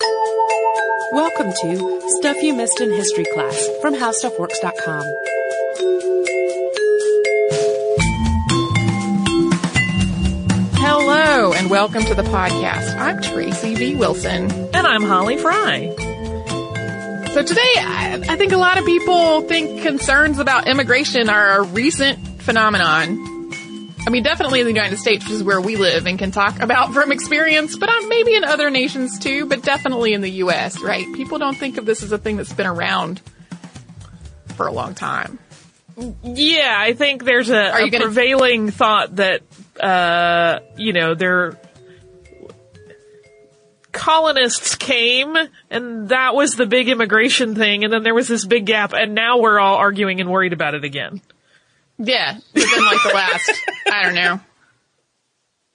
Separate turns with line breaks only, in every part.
Welcome to Stuff You Missed in History Class from HowStuffWorks.com.
Hello and welcome to the podcast. I'm Tracy V. Wilson.
And I'm Holly Fry.
So today, I, I think a lot of people think concerns about immigration are a recent phenomenon. I mean, definitely in the United States, which is where we live and can talk about from experience, but um, maybe in other nations too, but definitely in the U.S., right? People don't think of this as a thing that's been around for a long time.
Yeah, I think there's a, a
gonna-
prevailing thought that, uh, you know, there, colonists came and that was the big immigration thing and then there was this big gap and now we're all arguing and worried about it again.
Yeah, within like the last, I don't know,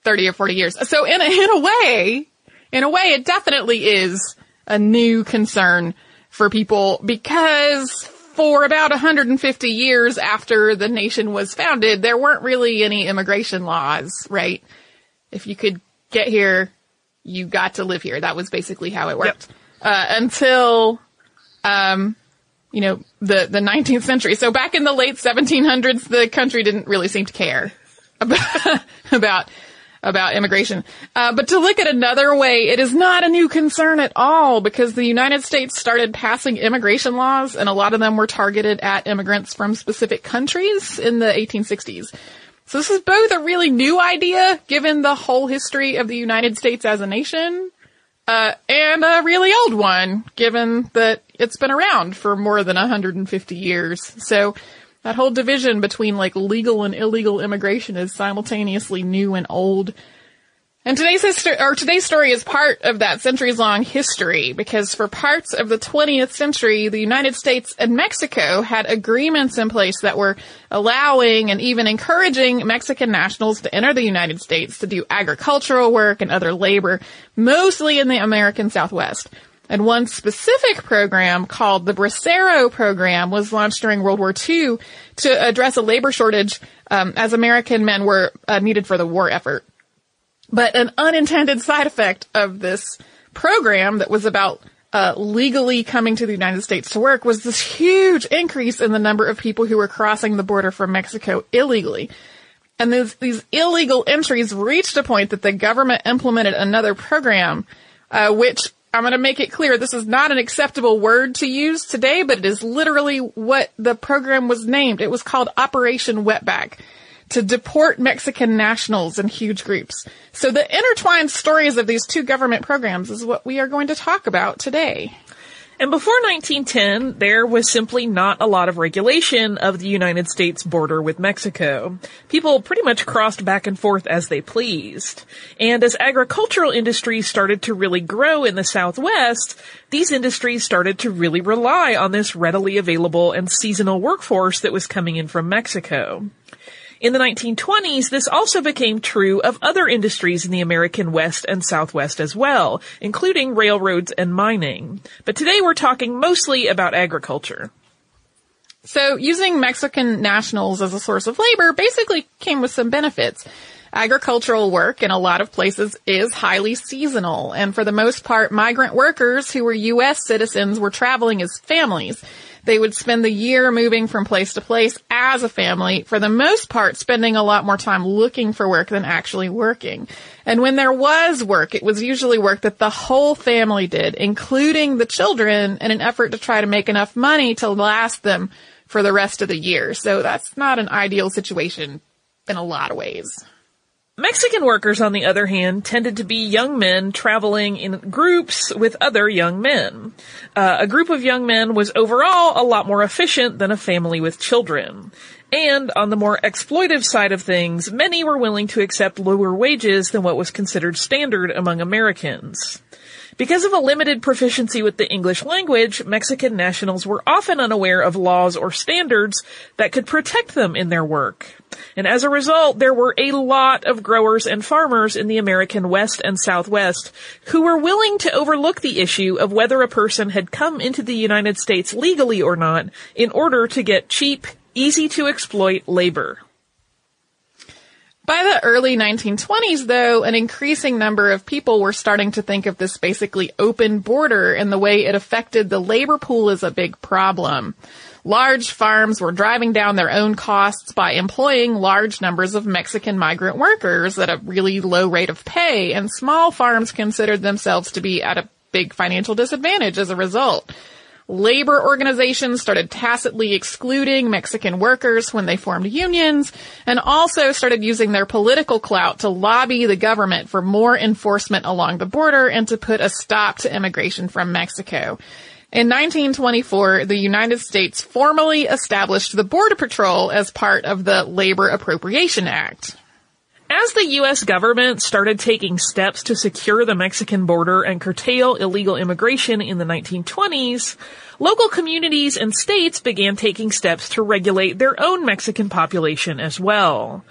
30 or 40 years. So in a, in a way, in a way, it definitely is a new concern for people because for about 150 years after the nation was founded, there weren't really any immigration laws, right? If you could get here, you got to live here. That was basically how it worked. Uh, until, um, you know, the, the 19th century. So back in the late 1700s, the country didn't really seem to care about, about, about immigration. Uh, but to look at another way, it is not a new concern at all because the United States started passing immigration laws and a lot of them were targeted at immigrants from specific countries in the 1860s. So this is both a really new idea given the whole history of the United States as a nation, uh, and a really old one, given that it's been around for more than 150 years. So that whole division between like legal and illegal immigration is simultaneously new and old. And today's history, or today's story is part of that centuries long history because for parts of the 20th century, the United States and Mexico had agreements in place that were allowing and even encouraging Mexican nationals to enter the United States to do agricultural work and other labor, mostly in the American Southwest. And one specific program called the Bracero program was launched during World War II to address a labor shortage um, as American men were uh, needed for the war effort. But an unintended side effect of this program that was about uh, legally coming to the United States to work was this huge increase in the number of people who were crossing the border from Mexico illegally. And these, these illegal entries reached a point that the government implemented another program, uh, which I'm going to make it clear this is not an acceptable word to use today, but it is literally what the program was named. It was called Operation Wetback to deport Mexican nationals in huge groups. So the intertwined stories of these two government programs is what we are going to talk about today.
And before 1910, there was simply not a lot of regulation of the United States border with Mexico. People pretty much crossed back and forth as they pleased. And as agricultural industries started to really grow in the Southwest, these industries started to really rely on this readily available and seasonal workforce that was coming in from Mexico. In the 1920s, this also became true of other industries in the American West and Southwest as well, including railroads and mining. But today we're talking mostly about agriculture.
So using Mexican nationals as a source of labor basically came with some benefits. Agricultural work in a lot of places is highly seasonal, and for the most part, migrant workers who were U.S. citizens were traveling as families. They would spend the year moving from place to place as a family, for the most part spending a lot more time looking for work than actually working. And when there was work, it was usually work that the whole family did, including the children, in an effort to try to make enough money to last them for the rest of the year. So that's not an ideal situation in a lot of ways.
Mexican workers, on the other hand, tended to be young men traveling in groups with other young men. Uh, a group of young men was overall a lot more efficient than a family with children. And on the more exploitive side of things, many were willing to accept lower wages than what was considered standard among Americans. Because of a limited proficiency with the English language, Mexican nationals were often unaware of laws or standards that could protect them in their work. And as a result, there were a lot of growers and farmers in the American West and Southwest who were willing to overlook the issue of whether a person had come into the United States legally or not in order to get cheap, easy to exploit labor.
By the early 1920s, though, an increasing number of people were starting to think of this basically open border and the way it affected the labor pool as a big problem. Large farms were driving down their own costs by employing large numbers of Mexican migrant workers at a really low rate of pay, and small farms considered themselves to be at a big financial disadvantage as a result. Labor organizations started tacitly excluding Mexican workers when they formed unions and also started using their political clout to lobby the government for more enforcement along the border and to put a stop to immigration from Mexico. In 1924, the United States formally established the Border Patrol as part of the Labor Appropriation Act.
As the U.S. government started taking steps to secure the Mexican border and curtail illegal immigration in the 1920s, local communities and states began taking steps to regulate their own Mexican population as well.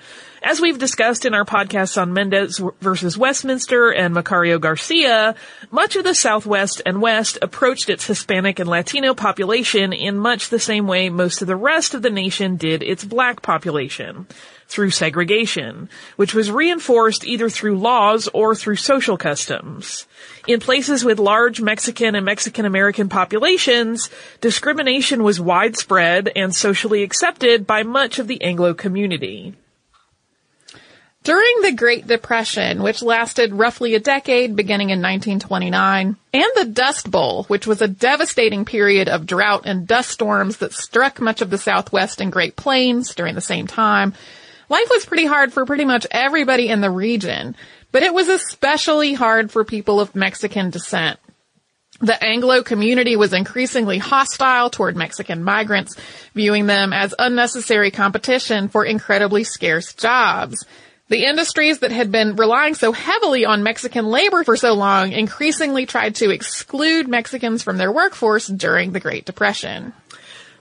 As we've discussed in our podcasts on Mendez versus Westminster and Macario Garcia, much of the Southwest and West approached its Hispanic and Latino population in much the same way most of the rest of the nation did its black population through segregation, which was reinforced either through laws or through social customs. In places with large Mexican and Mexican American populations, discrimination was widespread and socially accepted by much of the Anglo community.
During the Great Depression, which lasted roughly a decade beginning in 1929, and the Dust Bowl, which was a devastating period of drought and dust storms that struck much of the Southwest and Great Plains during the same time, life was pretty hard for pretty much everybody in the region, but it was especially hard for people of Mexican descent. The Anglo community was increasingly hostile toward Mexican migrants, viewing them as unnecessary competition for incredibly scarce jobs. The industries that had been relying so heavily on Mexican labor for so long increasingly tried to exclude Mexicans from their workforce during the Great Depression.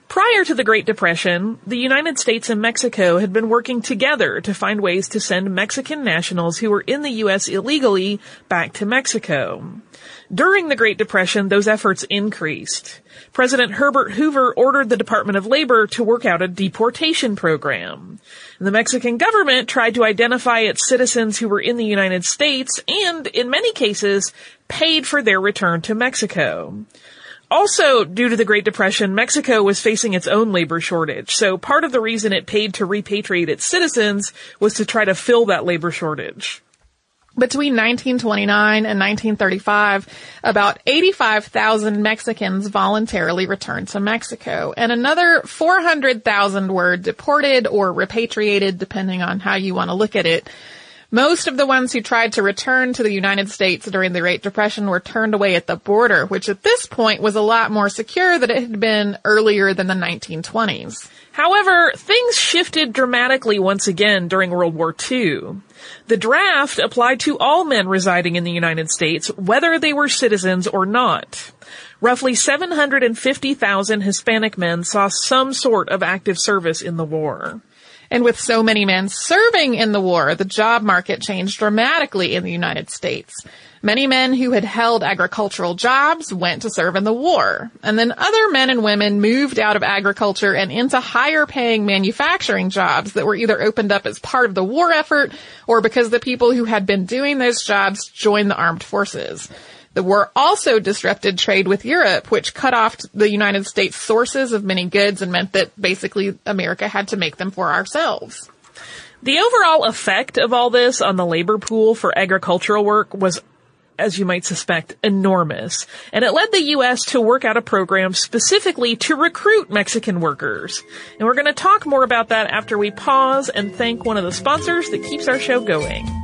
Prior to the Great Depression, the United States and Mexico had been working together to find ways to send Mexican nationals who were in the U.S. illegally back to Mexico. During the Great Depression, those efforts increased. President Herbert Hoover ordered the Department of Labor to work out a deportation program. The Mexican government tried to identify its citizens who were in the United States and, in many cases, paid for their return to Mexico. Also, due to the Great Depression, Mexico was facing its own labor shortage, so part of the reason it paid to repatriate its citizens was to try to fill that labor shortage.
Between 1929 and 1935, about 85,000 Mexicans voluntarily returned to Mexico, and another 400,000 were deported or repatriated, depending on how you want to look at it. Most of the ones who tried to return to the United States during the Great Depression were turned away at the border, which at this point was a lot more secure than it had been earlier than the 1920s.
However, things shifted dramatically once again during World War II. The draft applied to all men residing in the United States, whether they were citizens or not. Roughly 750,000 Hispanic men saw some sort of active service in the war.
And with so many men serving in the war, the job market changed dramatically in the United States. Many men who had held agricultural jobs went to serve in the war. And then other men and women moved out of agriculture and into higher paying manufacturing jobs that were either opened up as part of the war effort or because the people who had been doing those jobs joined the armed forces. The war also disrupted trade with Europe, which cut off the United States sources of many goods and meant that basically America had to make them for ourselves.
The overall effect of all this on the labor pool for agricultural work was as you might suspect, enormous. And it led the U.S. to work out a program specifically to recruit Mexican workers. And we're going to talk more about that after we pause and thank one of the sponsors that keeps our show going.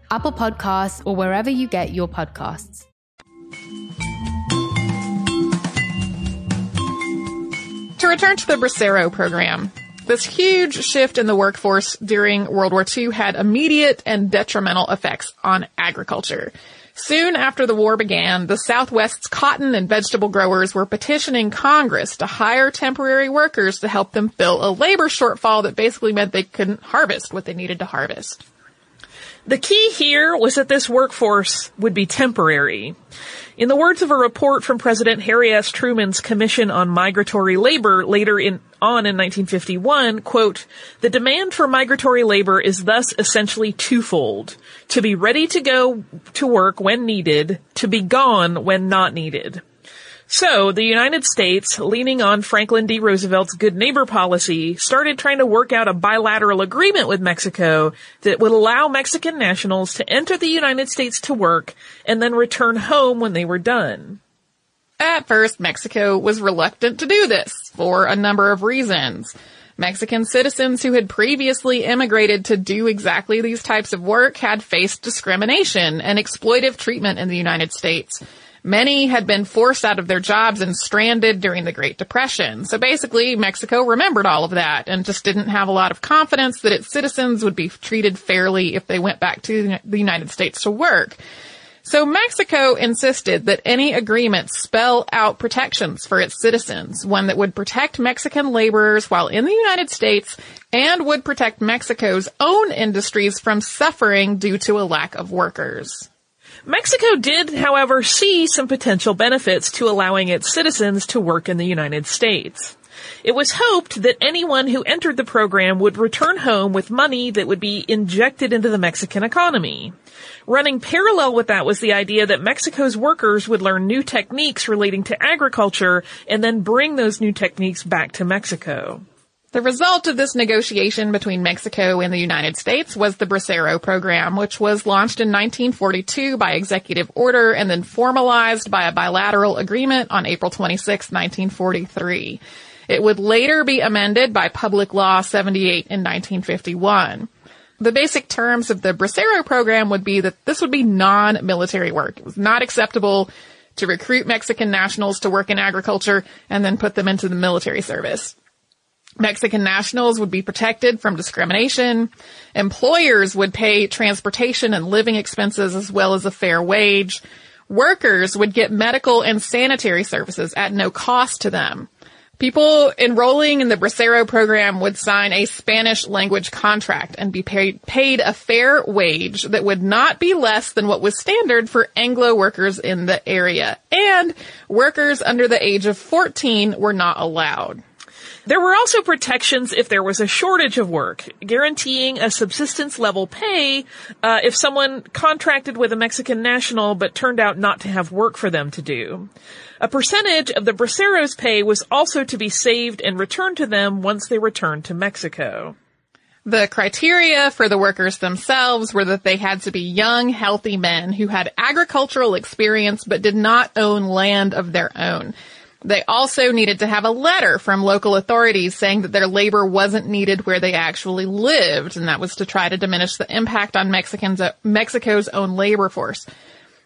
Apple Podcasts, or wherever you get your podcasts.
To return to the Bracero program, this huge shift in the workforce during World War II had immediate and detrimental effects on agriculture. Soon after the war began, the Southwest's cotton and vegetable growers were petitioning Congress to hire temporary workers to help them fill a labor shortfall that basically meant they couldn't harvest what they needed to harvest.
The key here was that this workforce would be temporary. In the words of a report from President Harry S. Truman's Commission on Migratory Labor later in, on in 1951, quote, the demand for migratory labor is thus essentially twofold. To be ready to go to work when needed, to be gone when not needed. So, the United States, leaning on Franklin D. Roosevelt's good neighbor policy, started trying to work out a bilateral agreement with Mexico that would allow Mexican nationals to enter the United States to work and then return home when they were done.
At first, Mexico was reluctant to do this for a number of reasons. Mexican citizens who had previously immigrated to do exactly these types of work had faced discrimination and exploitive treatment in the United States. Many had been forced out of their jobs and stranded during the Great Depression. So basically, Mexico remembered all of that and just didn't have a lot of confidence that its citizens would be treated fairly if they went back to the United States to work. So Mexico insisted that any agreement spell out protections for its citizens, one that would protect Mexican laborers while in the United States and would protect Mexico's own industries from suffering due to a lack of workers.
Mexico did, however, see some potential benefits to allowing its citizens to work in the United States. It was hoped that anyone who entered the program would return home with money that would be injected into the Mexican economy. Running parallel with that was the idea that Mexico's workers would learn new techniques relating to agriculture and then bring those new techniques back to Mexico.
The result of this negotiation between Mexico and the United States was the Bracero program, which was launched in 1942 by executive order and then formalized by a bilateral agreement on April 26, 1943. It would later be amended by Public Law 78 in 1951. The basic terms of the Bracero program would be that this would be non-military work. It was not acceptable to recruit Mexican nationals to work in agriculture and then put them into the military service. Mexican nationals would be protected from discrimination. Employers would pay transportation and living expenses as well as a fair wage. Workers would get medical and sanitary services at no cost to them. People enrolling in the Bracero program would sign a Spanish language contract and be paid, paid a fair wage that would not be less than what was standard for Anglo workers in the area. And workers under the age of 14 were not allowed.
There were also protections if there was a shortage of work, guaranteeing a subsistence level pay uh, if someone contracted with a Mexican national but turned out not to have work for them to do. A percentage of the braceros' pay was also to be saved and returned to them once they returned to Mexico.
The criteria for the workers themselves were that they had to be young, healthy men who had agricultural experience but did not own land of their own. They also needed to have a letter from local authorities saying that their labor wasn't needed where they actually lived, and that was to try to diminish the impact on Mexicans, uh, Mexico's own labor force.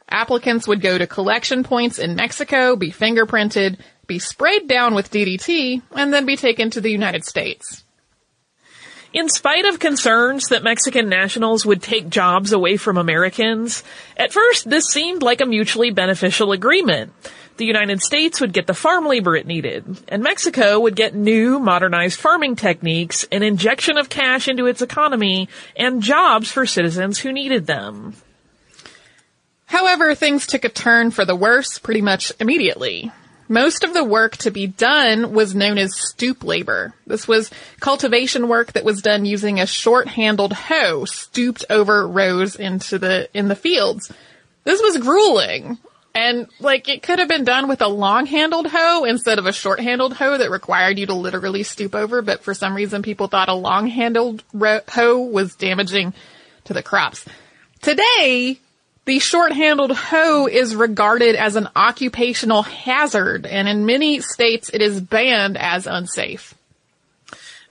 Applicants would go to collection points in Mexico, be fingerprinted, be sprayed down with DDT, and then be taken to the United States.
In spite of concerns that Mexican nationals would take jobs away from Americans, at first this seemed like a mutually beneficial agreement. The United States would get the farm labor it needed, and Mexico would get new, modernized farming techniques, an injection of cash into its economy, and jobs for citizens who needed them.
However, things took a turn for the worse pretty much immediately. Most of the work to be done was known as stoop labor. This was cultivation work that was done using a short-handled hoe stooped over rows into the, in the fields. This was grueling. And like it could have been done with a long-handled hoe instead of a short-handled hoe that required you to literally stoop over, but for some reason people thought a long-handled ro- hoe was damaging to the crops. Today, the short-handled hoe is regarded as an occupational hazard, and in many states it is banned as unsafe.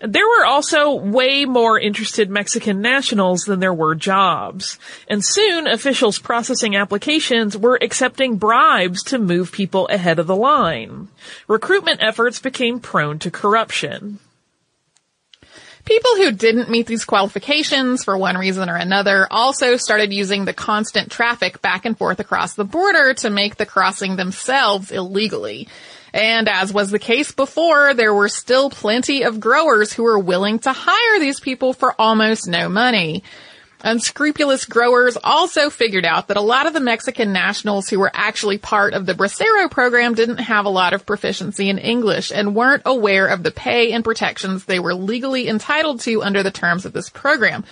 There were also way more interested Mexican nationals than there were jobs. And soon officials processing applications were accepting bribes to move people ahead of the line. Recruitment efforts became prone to corruption.
People who didn't meet these qualifications for one reason or another also started using the constant traffic back and forth across the border to make the crossing themselves illegally. And as was the case before, there were still plenty of growers who were willing to hire these people for almost no money. Unscrupulous growers also figured out that a lot of the Mexican nationals who were actually part of the Bracero program didn't have a lot of proficiency in English and weren't aware of the pay and protections they were legally entitled to under the terms of this program.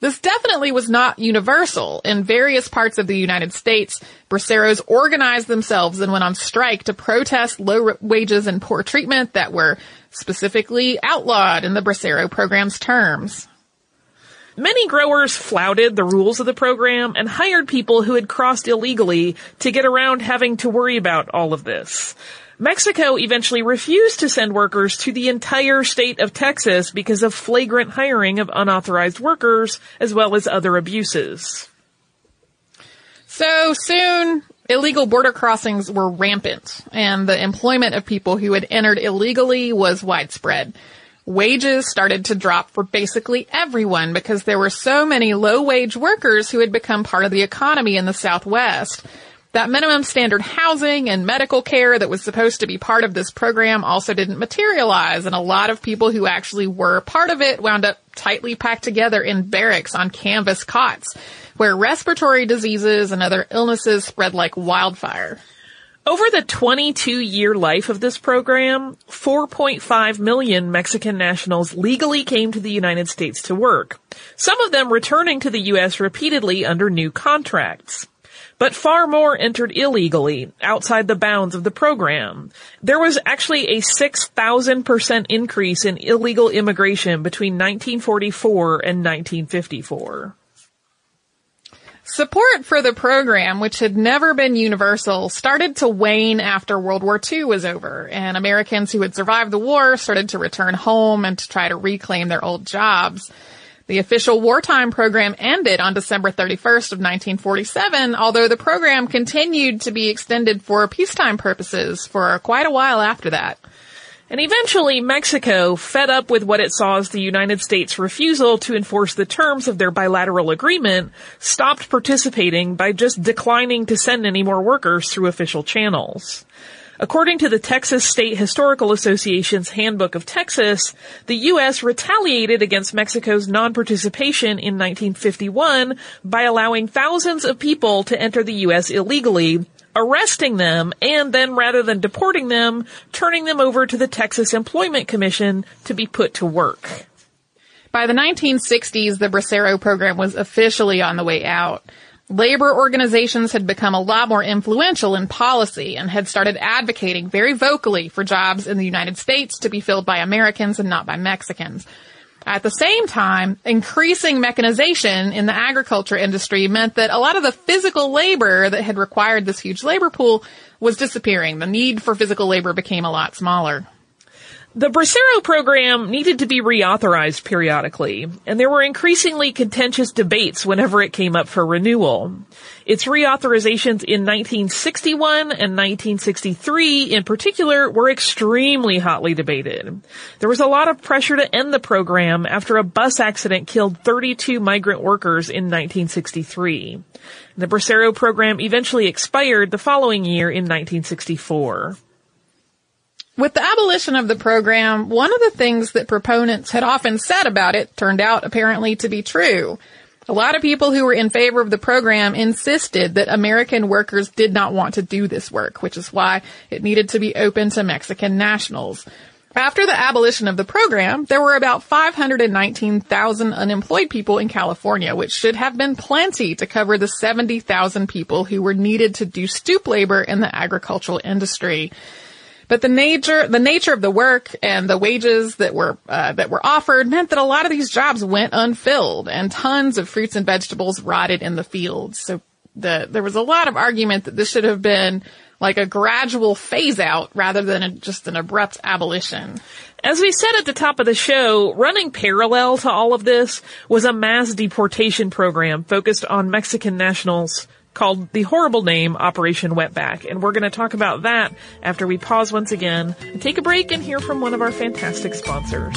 This definitely was not universal. In various parts of the United States, braceros organized themselves and went on strike to protest low wages and poor treatment that were specifically outlawed in the bracero program's terms.
Many growers flouted the rules of the program and hired people who had crossed illegally to get around having to worry about all of this. Mexico eventually refused to send workers to the entire state of Texas because of flagrant hiring of unauthorized workers as well as other abuses.
So soon, illegal border crossings were rampant and the employment of people who had entered illegally was widespread wages started to drop for basically everyone because there were so many low wage workers who had become part of the economy in the Southwest. That minimum standard housing and medical care that was supposed to be part of this program also didn't materialize and a lot of people who actually were part of it wound up tightly packed together in barracks on canvas cots where respiratory diseases and other illnesses spread like wildfire.
Over the 22 year life of this program, 4.5 million Mexican nationals legally came to the United States to work, some of them returning to the U.S. repeatedly under new contracts. But far more entered illegally, outside the bounds of the program. There was actually a 6,000% increase in illegal immigration between 1944 and 1954.
Support for the program, which had never been universal, started to wane after World War II was over, and Americans who had survived the war started to return home and to try to reclaim their old jobs. The official wartime program ended on December 31st of 1947, although the program continued to be extended for peacetime purposes for quite a while after that.
And eventually Mexico, fed up with what it saw as the United States' refusal to enforce the terms of their bilateral agreement, stopped participating by just declining to send any more workers through official channels. According to the Texas State Historical Association's Handbook of Texas, the U.S. retaliated against Mexico's non-participation in 1951 by allowing thousands of people to enter the U.S. illegally, arresting them, and then rather than deporting them, turning them over to the Texas Employment Commission to be put to work.
By the 1960s, the Bracero program was officially on the way out. Labor organizations had become a lot more influential in policy and had started advocating very vocally for jobs in the United States to be filled by Americans and not by Mexicans. At the same time, increasing mechanization in the agriculture industry meant that a lot of the physical labor that had required this huge labor pool was disappearing. The need for physical labor became a lot smaller.
The Bracero program needed to be reauthorized periodically, and there were increasingly contentious debates whenever it came up for renewal. Its reauthorizations in 1961 and 1963 in particular were extremely hotly debated. There was a lot of pressure to end the program after a bus accident killed 32 migrant workers in 1963. The Bracero program eventually expired the following year in 1964.
With the abolition of the program, one of the things that proponents had often said about it turned out apparently to be true. A lot of people who were in favor of the program insisted that American workers did not want to do this work, which is why it needed to be open to Mexican nationals. After the abolition of the program, there were about 519,000 unemployed people in California, which should have been plenty to cover the 70,000 people who were needed to do stoop labor in the agricultural industry. But the nature, the nature of the work and the wages that were, uh, that were offered meant that a lot of these jobs went unfilled and tons of fruits and vegetables rotted in the fields. So the, there was a lot of argument that this should have been like a gradual phase out rather than a, just an abrupt abolition.
As we said at the top of the show, running parallel to all of this was a mass deportation program focused on Mexican nationals called the horrible name Operation Wetback. And we're going to talk about that after we pause once again take a break and hear from one of our fantastic sponsors.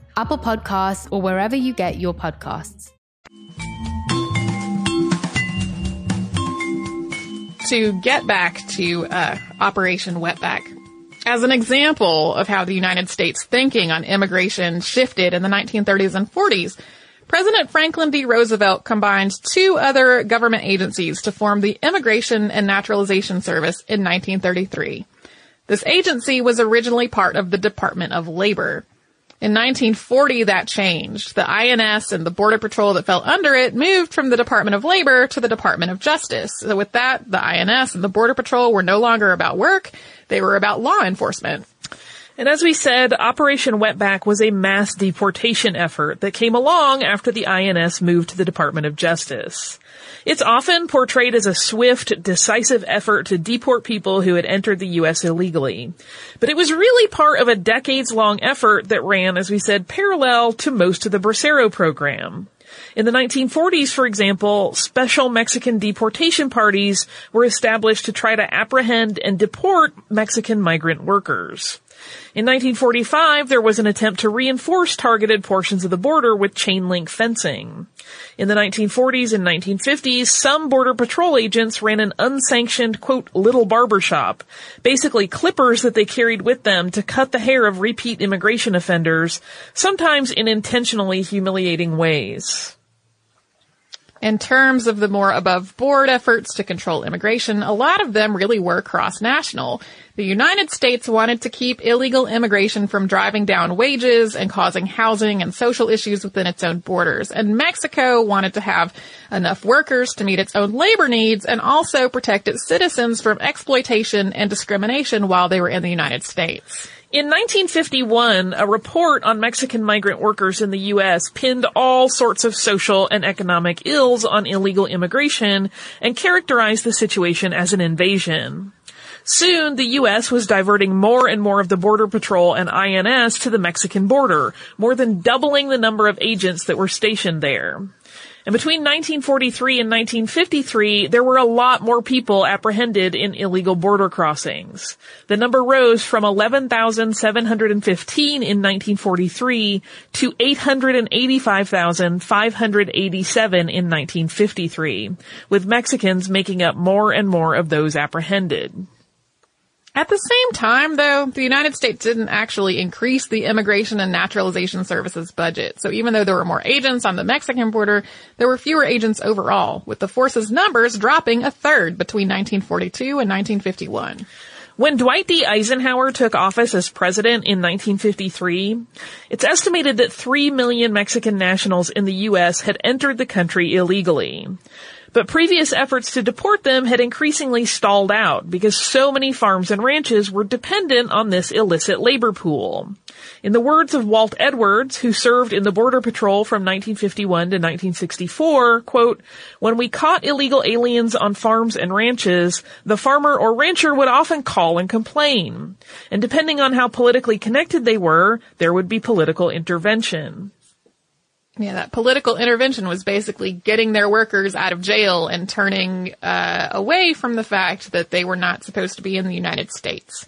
Apple Podcasts, or wherever you get your podcasts.
To get back to uh, Operation Wetback, as an example of how the United States thinking on immigration shifted in the 1930s and 40s, President Franklin D. Roosevelt combined two other government agencies to form the Immigration and Naturalization Service in 1933. This agency was originally part of the Department of Labor. In 1940, that changed. The INS and the Border Patrol that fell under it moved from the Department of Labor to the Department of Justice. So with that, the INS and the Border Patrol were no longer about work. They were about law enforcement.
And as we said, Operation Wetback was a mass deportation effort that came along after the INS moved to the Department of Justice. It's often portrayed as a swift, decisive effort to deport people who had entered the U.S. illegally. But it was really part of a decades long effort that ran, as we said, parallel to most of the Bracero program. In the 1940s, for example, special Mexican deportation parties were established to try to apprehend and deport Mexican migrant workers. In 1945, there was an attempt to reinforce targeted portions of the border with chain link fencing. In the 1940s and 1950s, some border patrol agents ran an unsanctioned, quote, little barbershop, basically clippers that they carried with them to cut the hair of repeat immigration offenders, sometimes in intentionally humiliating ways.
In terms of the more above board efforts to control immigration, a lot of them really were cross national. The United States wanted to keep illegal immigration from driving down wages and causing housing and social issues within its own borders. And Mexico wanted to have enough workers to meet its own labor needs and also protect its citizens from exploitation and discrimination while they were in the United States.
In 1951, a report on Mexican migrant workers in the U.S. pinned all sorts of social and economic ills on illegal immigration and characterized the situation as an invasion. Soon, the U.S. was diverting more and more of the Border Patrol and INS to the Mexican border, more than doubling the number of agents that were stationed there. And between 1943 and 1953, there were a lot more people apprehended in illegal border crossings. The number rose from 11,715 in 1943 to 885,587 in 1953, with Mexicans making up more and more of those apprehended.
At the same time, though, the United States didn't actually increase the Immigration and Naturalization Services budget. So even though there were more agents on the Mexican border, there were fewer agents overall, with the force's numbers dropping a third between 1942 and 1951.
When Dwight D. Eisenhower took office as president in 1953, it's estimated that 3 million Mexican nationals in the U.S. had entered the country illegally. But previous efforts to deport them had increasingly stalled out because so many farms and ranches were dependent on this illicit labor pool. In the words of Walt Edwards, who served in the Border Patrol from 1951 to 1964, quote, when we caught illegal aliens on farms and ranches, the farmer or rancher would often call and complain. And depending on how politically connected they were, there would be political intervention.
Yeah, that political intervention was basically getting their workers out of jail and turning uh, away from the fact that they were not supposed to be in the United States.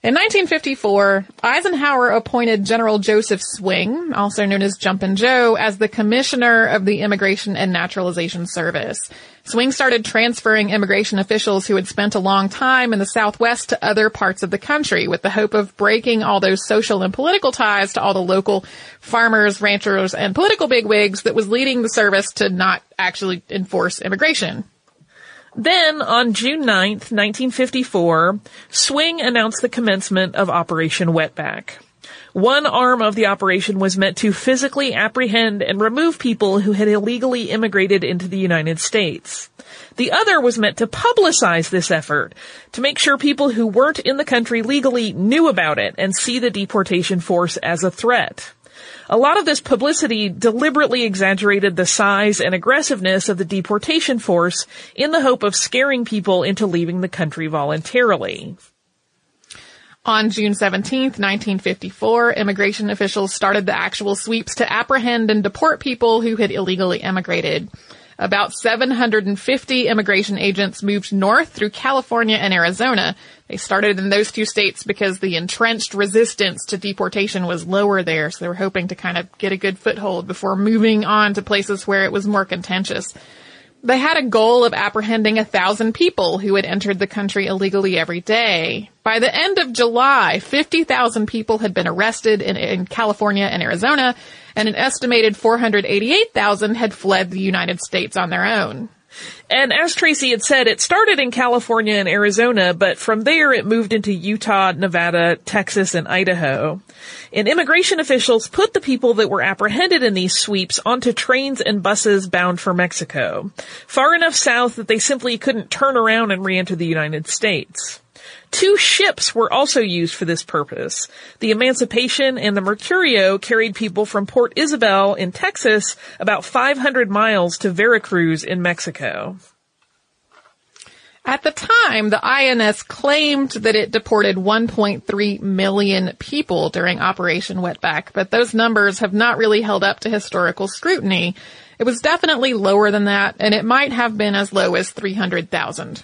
In 1954, Eisenhower appointed General Joseph Swing, also known as Jumpin' Joe, as the commissioner of the Immigration and Naturalization Service. Swing started transferring immigration officials who had spent a long time in the Southwest to other parts of the country with the hope of breaking all those social and political ties to all the local farmers, ranchers, and political bigwigs that was leading the service to not actually enforce immigration.
Then, on June 9th, 1954, Swing announced the commencement of Operation Wetback. One arm of the operation was meant to physically apprehend and remove people who had illegally immigrated into the United States. The other was meant to publicize this effort, to make sure people who weren't in the country legally knew about it and see the deportation force as a threat. A lot of this publicity deliberately exaggerated the size and aggressiveness of the deportation force in the hope of scaring people into leaving the country voluntarily.
On June 17, 1954, immigration officials started the actual sweeps to apprehend and deport people who had illegally immigrated. About 750 immigration agents moved north through California and Arizona. They started in those two states because the entrenched resistance to deportation was lower there, so they were hoping to kind of get a good foothold before moving on to places where it was more contentious. They had a goal of apprehending a thousand people who had entered the country illegally every day. By the end of July, 50,000 people had been arrested in, in, California and Arizona, and an estimated 488,000 had fled the United States on their own.
And as Tracy had said, it started in California and Arizona, but from there it moved into Utah, Nevada, Texas, and Idaho. And immigration officials put the people that were apprehended in these sweeps onto trains and buses bound for Mexico, far enough south that they simply couldn't turn around and re-enter the United States. Two ships were also used for this purpose. The Emancipation and the Mercurio carried people from Port Isabel in Texas about 500 miles to Veracruz in Mexico.
At the time, the INS claimed that it deported 1.3 million people during Operation Wetback, but those numbers have not really held up to historical scrutiny. It was definitely lower than that, and it might have been as low as 300,000.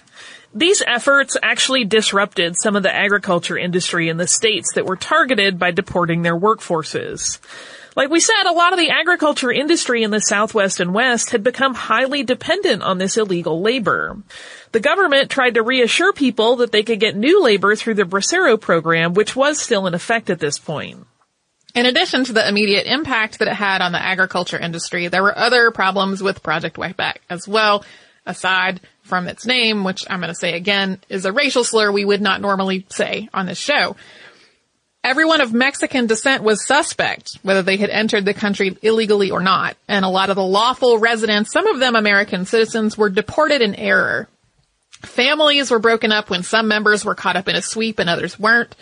These efforts actually disrupted some of the agriculture industry in the states that were targeted by deporting their workforces. Like we said, a lot of the agriculture industry in the Southwest and West had become highly dependent on this illegal labor. The government tried to reassure people that they could get new labor through the Bracero program, which was still in effect at this point.
In addition to the immediate impact that it had on the agriculture industry, there were other problems with Project Wetback as well, aside from its name, which I'm going to say again is a racial slur we would not normally say on this show. Everyone of Mexican descent was suspect, whether they had entered the country illegally or not. And a lot of the lawful residents, some of them American citizens, were deported in error. Families were broken up when some members were caught up in a sweep and others weren't.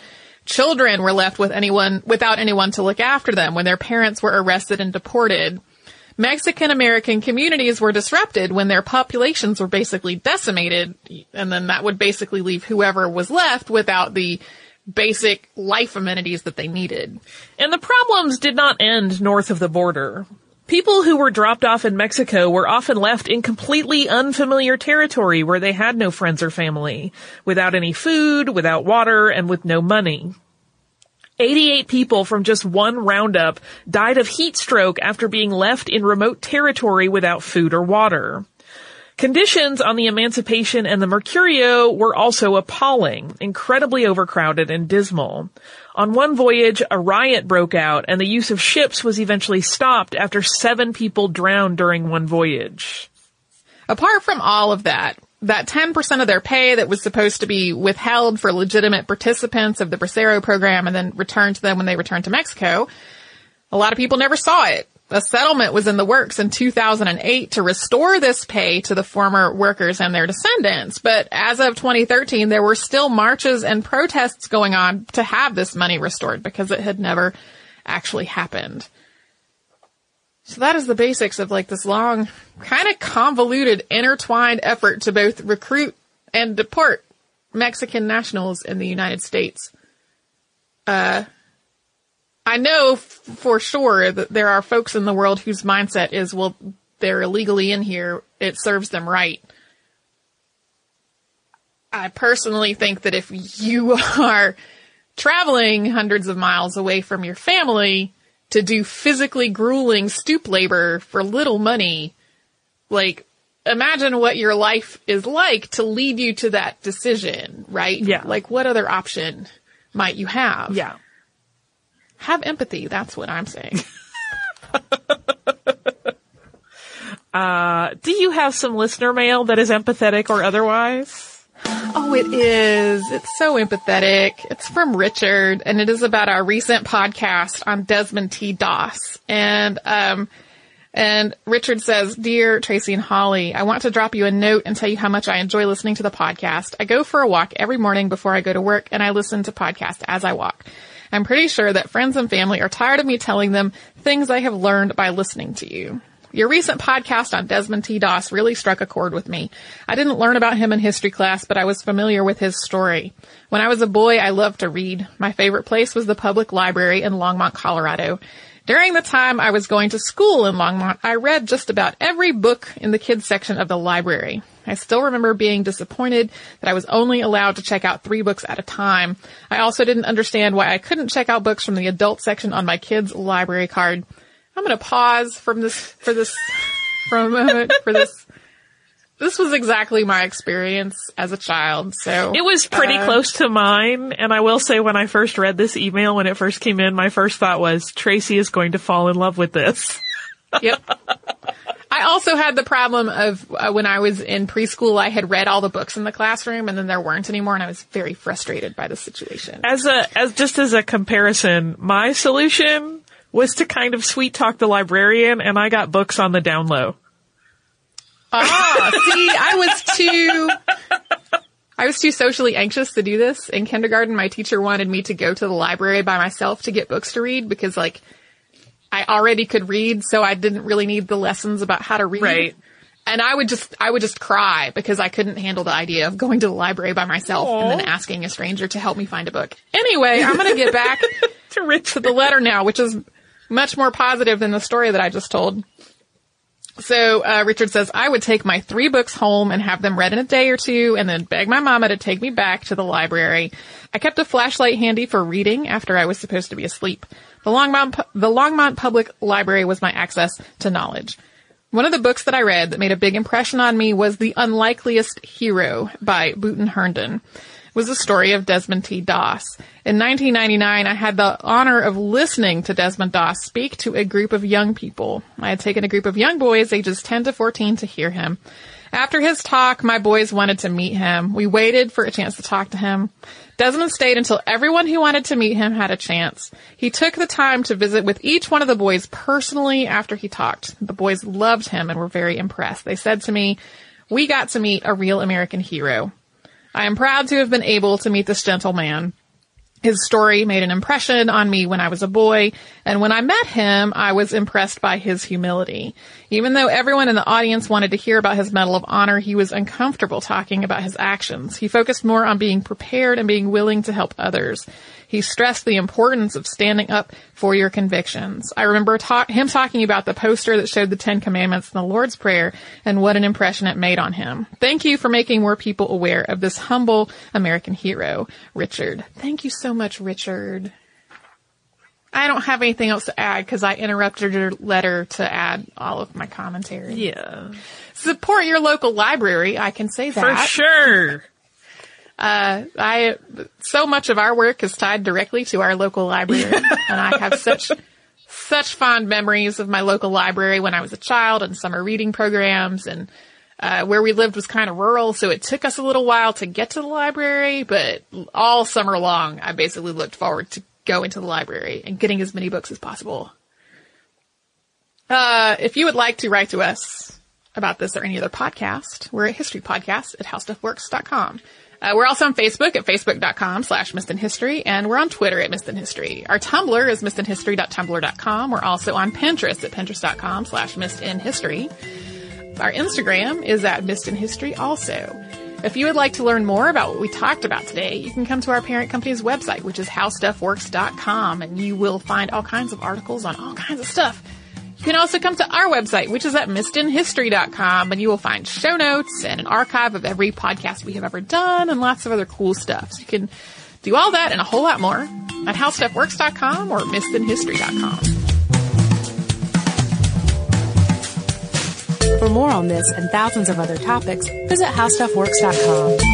Children were left with anyone, without anyone to look after them when their parents were arrested and deported. Mexican American communities were disrupted when their populations were basically decimated, and then that would basically leave whoever was left without the basic life amenities that they needed.
And the problems did not end north of the border. People who were dropped off in Mexico were often left in completely unfamiliar territory where they had no friends or family, without any food, without water, and with no money. 88 people from just one roundup died of heat stroke after being left in remote territory without food or water. Conditions on the Emancipation and the Mercurio were also appalling, incredibly overcrowded and dismal. On one voyage, a riot broke out and the use of ships was eventually stopped after seven people drowned during one voyage.
Apart from all of that, that 10% of their pay that was supposed to be withheld for legitimate participants of the Bracero program and then returned to them when they returned to Mexico, a lot of people never saw it. A settlement was in the works in 2008 to restore this pay to the former workers and their descendants. But as of 2013, there were still marches and protests going on to have this money restored because it had never actually happened. So that is the basics of like this long, kind of convoluted, intertwined effort to both recruit and deport Mexican nationals in the United States. Uh, I know f- for sure that there are folks in the world whose mindset is, well, they're illegally in here. It serves them right. I personally think that if you are traveling hundreds of miles away from your family to do physically grueling stoop labor for little money. Like, imagine what your life is like to lead you to that decision, right?
Yeah.
Like, what other option might you have?
Yeah.
Have empathy. That's what I'm saying.
Uh, do you have some listener mail that is empathetic or otherwise?
Oh, it is. It's so empathetic. It's from Richard and it is about our recent podcast on Desmond T. Doss. And, um, and Richard says, Dear Tracy and Holly, I want to drop you a note and tell you how much I enjoy listening to the podcast. I go for a walk every morning before I go to work and I listen to podcasts as I walk. I'm pretty sure that friends and family are tired of me telling them things I have learned by listening to you. Your recent podcast on Desmond T. Doss really struck a chord with me. I didn't learn about him in history class, but I was familiar with his story. When I was a boy, I loved to read. My favorite place was the public library in Longmont, Colorado. During the time I was going to school in Longmont, I read just about every book in the kids section of the library. I still remember being disappointed that I was only allowed to check out three books at a time. I also didn't understand why I couldn't check out books from the adult section on my kids' library card. I'm going to pause from this, for this, for a moment, for this. This was exactly my experience as a child, so.
It was pretty
uh,
close to mine, and I will say when I first read this email, when it first came in, my first thought was, Tracy is going to fall in love with this.
Yep. I also had the problem of uh, when I was in preschool, I had read all the books in the classroom and then there weren't anymore and I was very frustrated by the situation.
As a, as just as a comparison, my solution was to kind of sweet talk the librarian, and I got books on the down low.
Ah, see, I was too, I was too socially anxious to do this. In kindergarten, my teacher wanted me to go to the library by myself to get books to read because like, I already could read, so I didn't really need the lessons about how to read.
Right.
And I would just, I would just cry because I couldn't handle the idea of going to the library by myself and then asking a stranger to help me find a book. Anyway, I'm going to get back
To
to the letter now, which is much more positive than the story that I just told. So uh, Richard says, I would take my three books home and have them read in a day or two and then beg my mama to take me back to the library. I kept a flashlight handy for reading after I was supposed to be asleep. The Longmont, the Longmont Public Library was my access to knowledge. One of the books that I read that made a big impression on me was The Unlikeliest Hero by Booton Herndon. Was the story of Desmond T. Doss. In 1999, I had the honor of listening to Desmond Doss speak to a group of young people. I had taken a group of young boys ages 10 to 14 to hear him. After his talk, my boys wanted to meet him. We waited for a chance to talk to him. Desmond stayed until everyone who wanted to meet him had a chance. He took the time to visit with each one of the boys personally after he talked. The boys loved him and were very impressed. They said to me, we got to meet a real American hero. I am proud to have been able to meet this gentleman. His story made an impression on me when I was a boy, and when I met him, I was impressed by his humility. Even though everyone in the audience wanted to hear about his Medal of Honor, he was uncomfortable talking about his actions. He focused more on being prepared and being willing to help others. He stressed the importance of standing up for your convictions. I remember ta- him talking about the poster that showed the Ten Commandments and the Lord's Prayer and what an impression it made on him. Thank you for making more people aware of this humble American hero, Richard. Thank you so much, Richard. I don't have anything else to add because I interrupted your letter to add all of my commentary.
yeah,
Support your local library. I can say that.
for sure.
Uh, I so much of our work is tied directly to our local library, and I have such such fond memories of my local library when I was a child and summer reading programs and. Uh, where we lived was kind of rural, so it took us a little while to get to the library, but all summer long, I basically looked forward to going to the library and getting as many books as possible. Uh, if you would like to write to us about this or any other podcast, we're at historypodcast at howstuffworks.com. Uh, we're also on Facebook at facebook.com slash History, and we're on Twitter at History. Our Tumblr is missedinhistory.tumblr.com. We're also on Pinterest at pinterest.com slash missedinhistory. Our Instagram is at missedinhistory also. If you would like to learn more about what we talked about today, you can come to our parent company's website, which is howstuffworks.com, and you will find all kinds of articles on all kinds of stuff. You can also come to our website, which is at missedinhistory.com, and you will find show notes and an archive of every podcast we have ever done and lots of other cool stuff. So you can Do all that and a whole lot more at howstuffworks.com or missedinhistory.com.
For more on this and thousands of other topics, visit howstuffworks.com.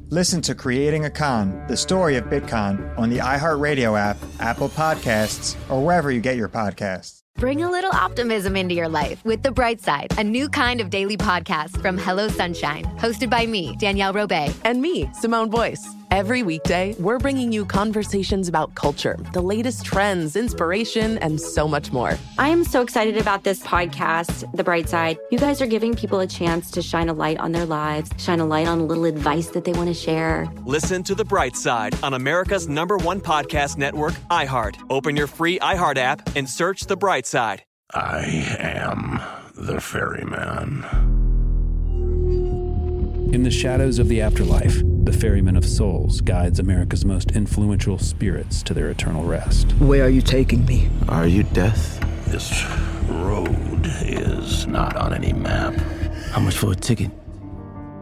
Listen to Creating a Con, the story of Bitcoin, on the iHeartRadio app, Apple Podcasts, or wherever you get your podcasts.
Bring a little optimism into your life with The Bright Side, a new kind of daily podcast from Hello Sunshine, hosted by me, Danielle Robay.
And me, Simone Boyce. Every weekday, we're bringing you conversations about culture, the latest trends, inspiration, and so much more.
I am so excited about this podcast, The Bright Side. You guys are giving people a chance to shine a light on their lives, shine a light on a little advice that they want to share.
Listen to The Bright Side on America's number one podcast network, iHeart. Open your free iHeart app and search The Bright Side.
I am the ferryman.
In the shadows of the afterlife, the ferryman of souls guides America's most influential spirits to their eternal rest.
Where are you taking me?
Are you death? This road is not on any map.
How much for a ticket?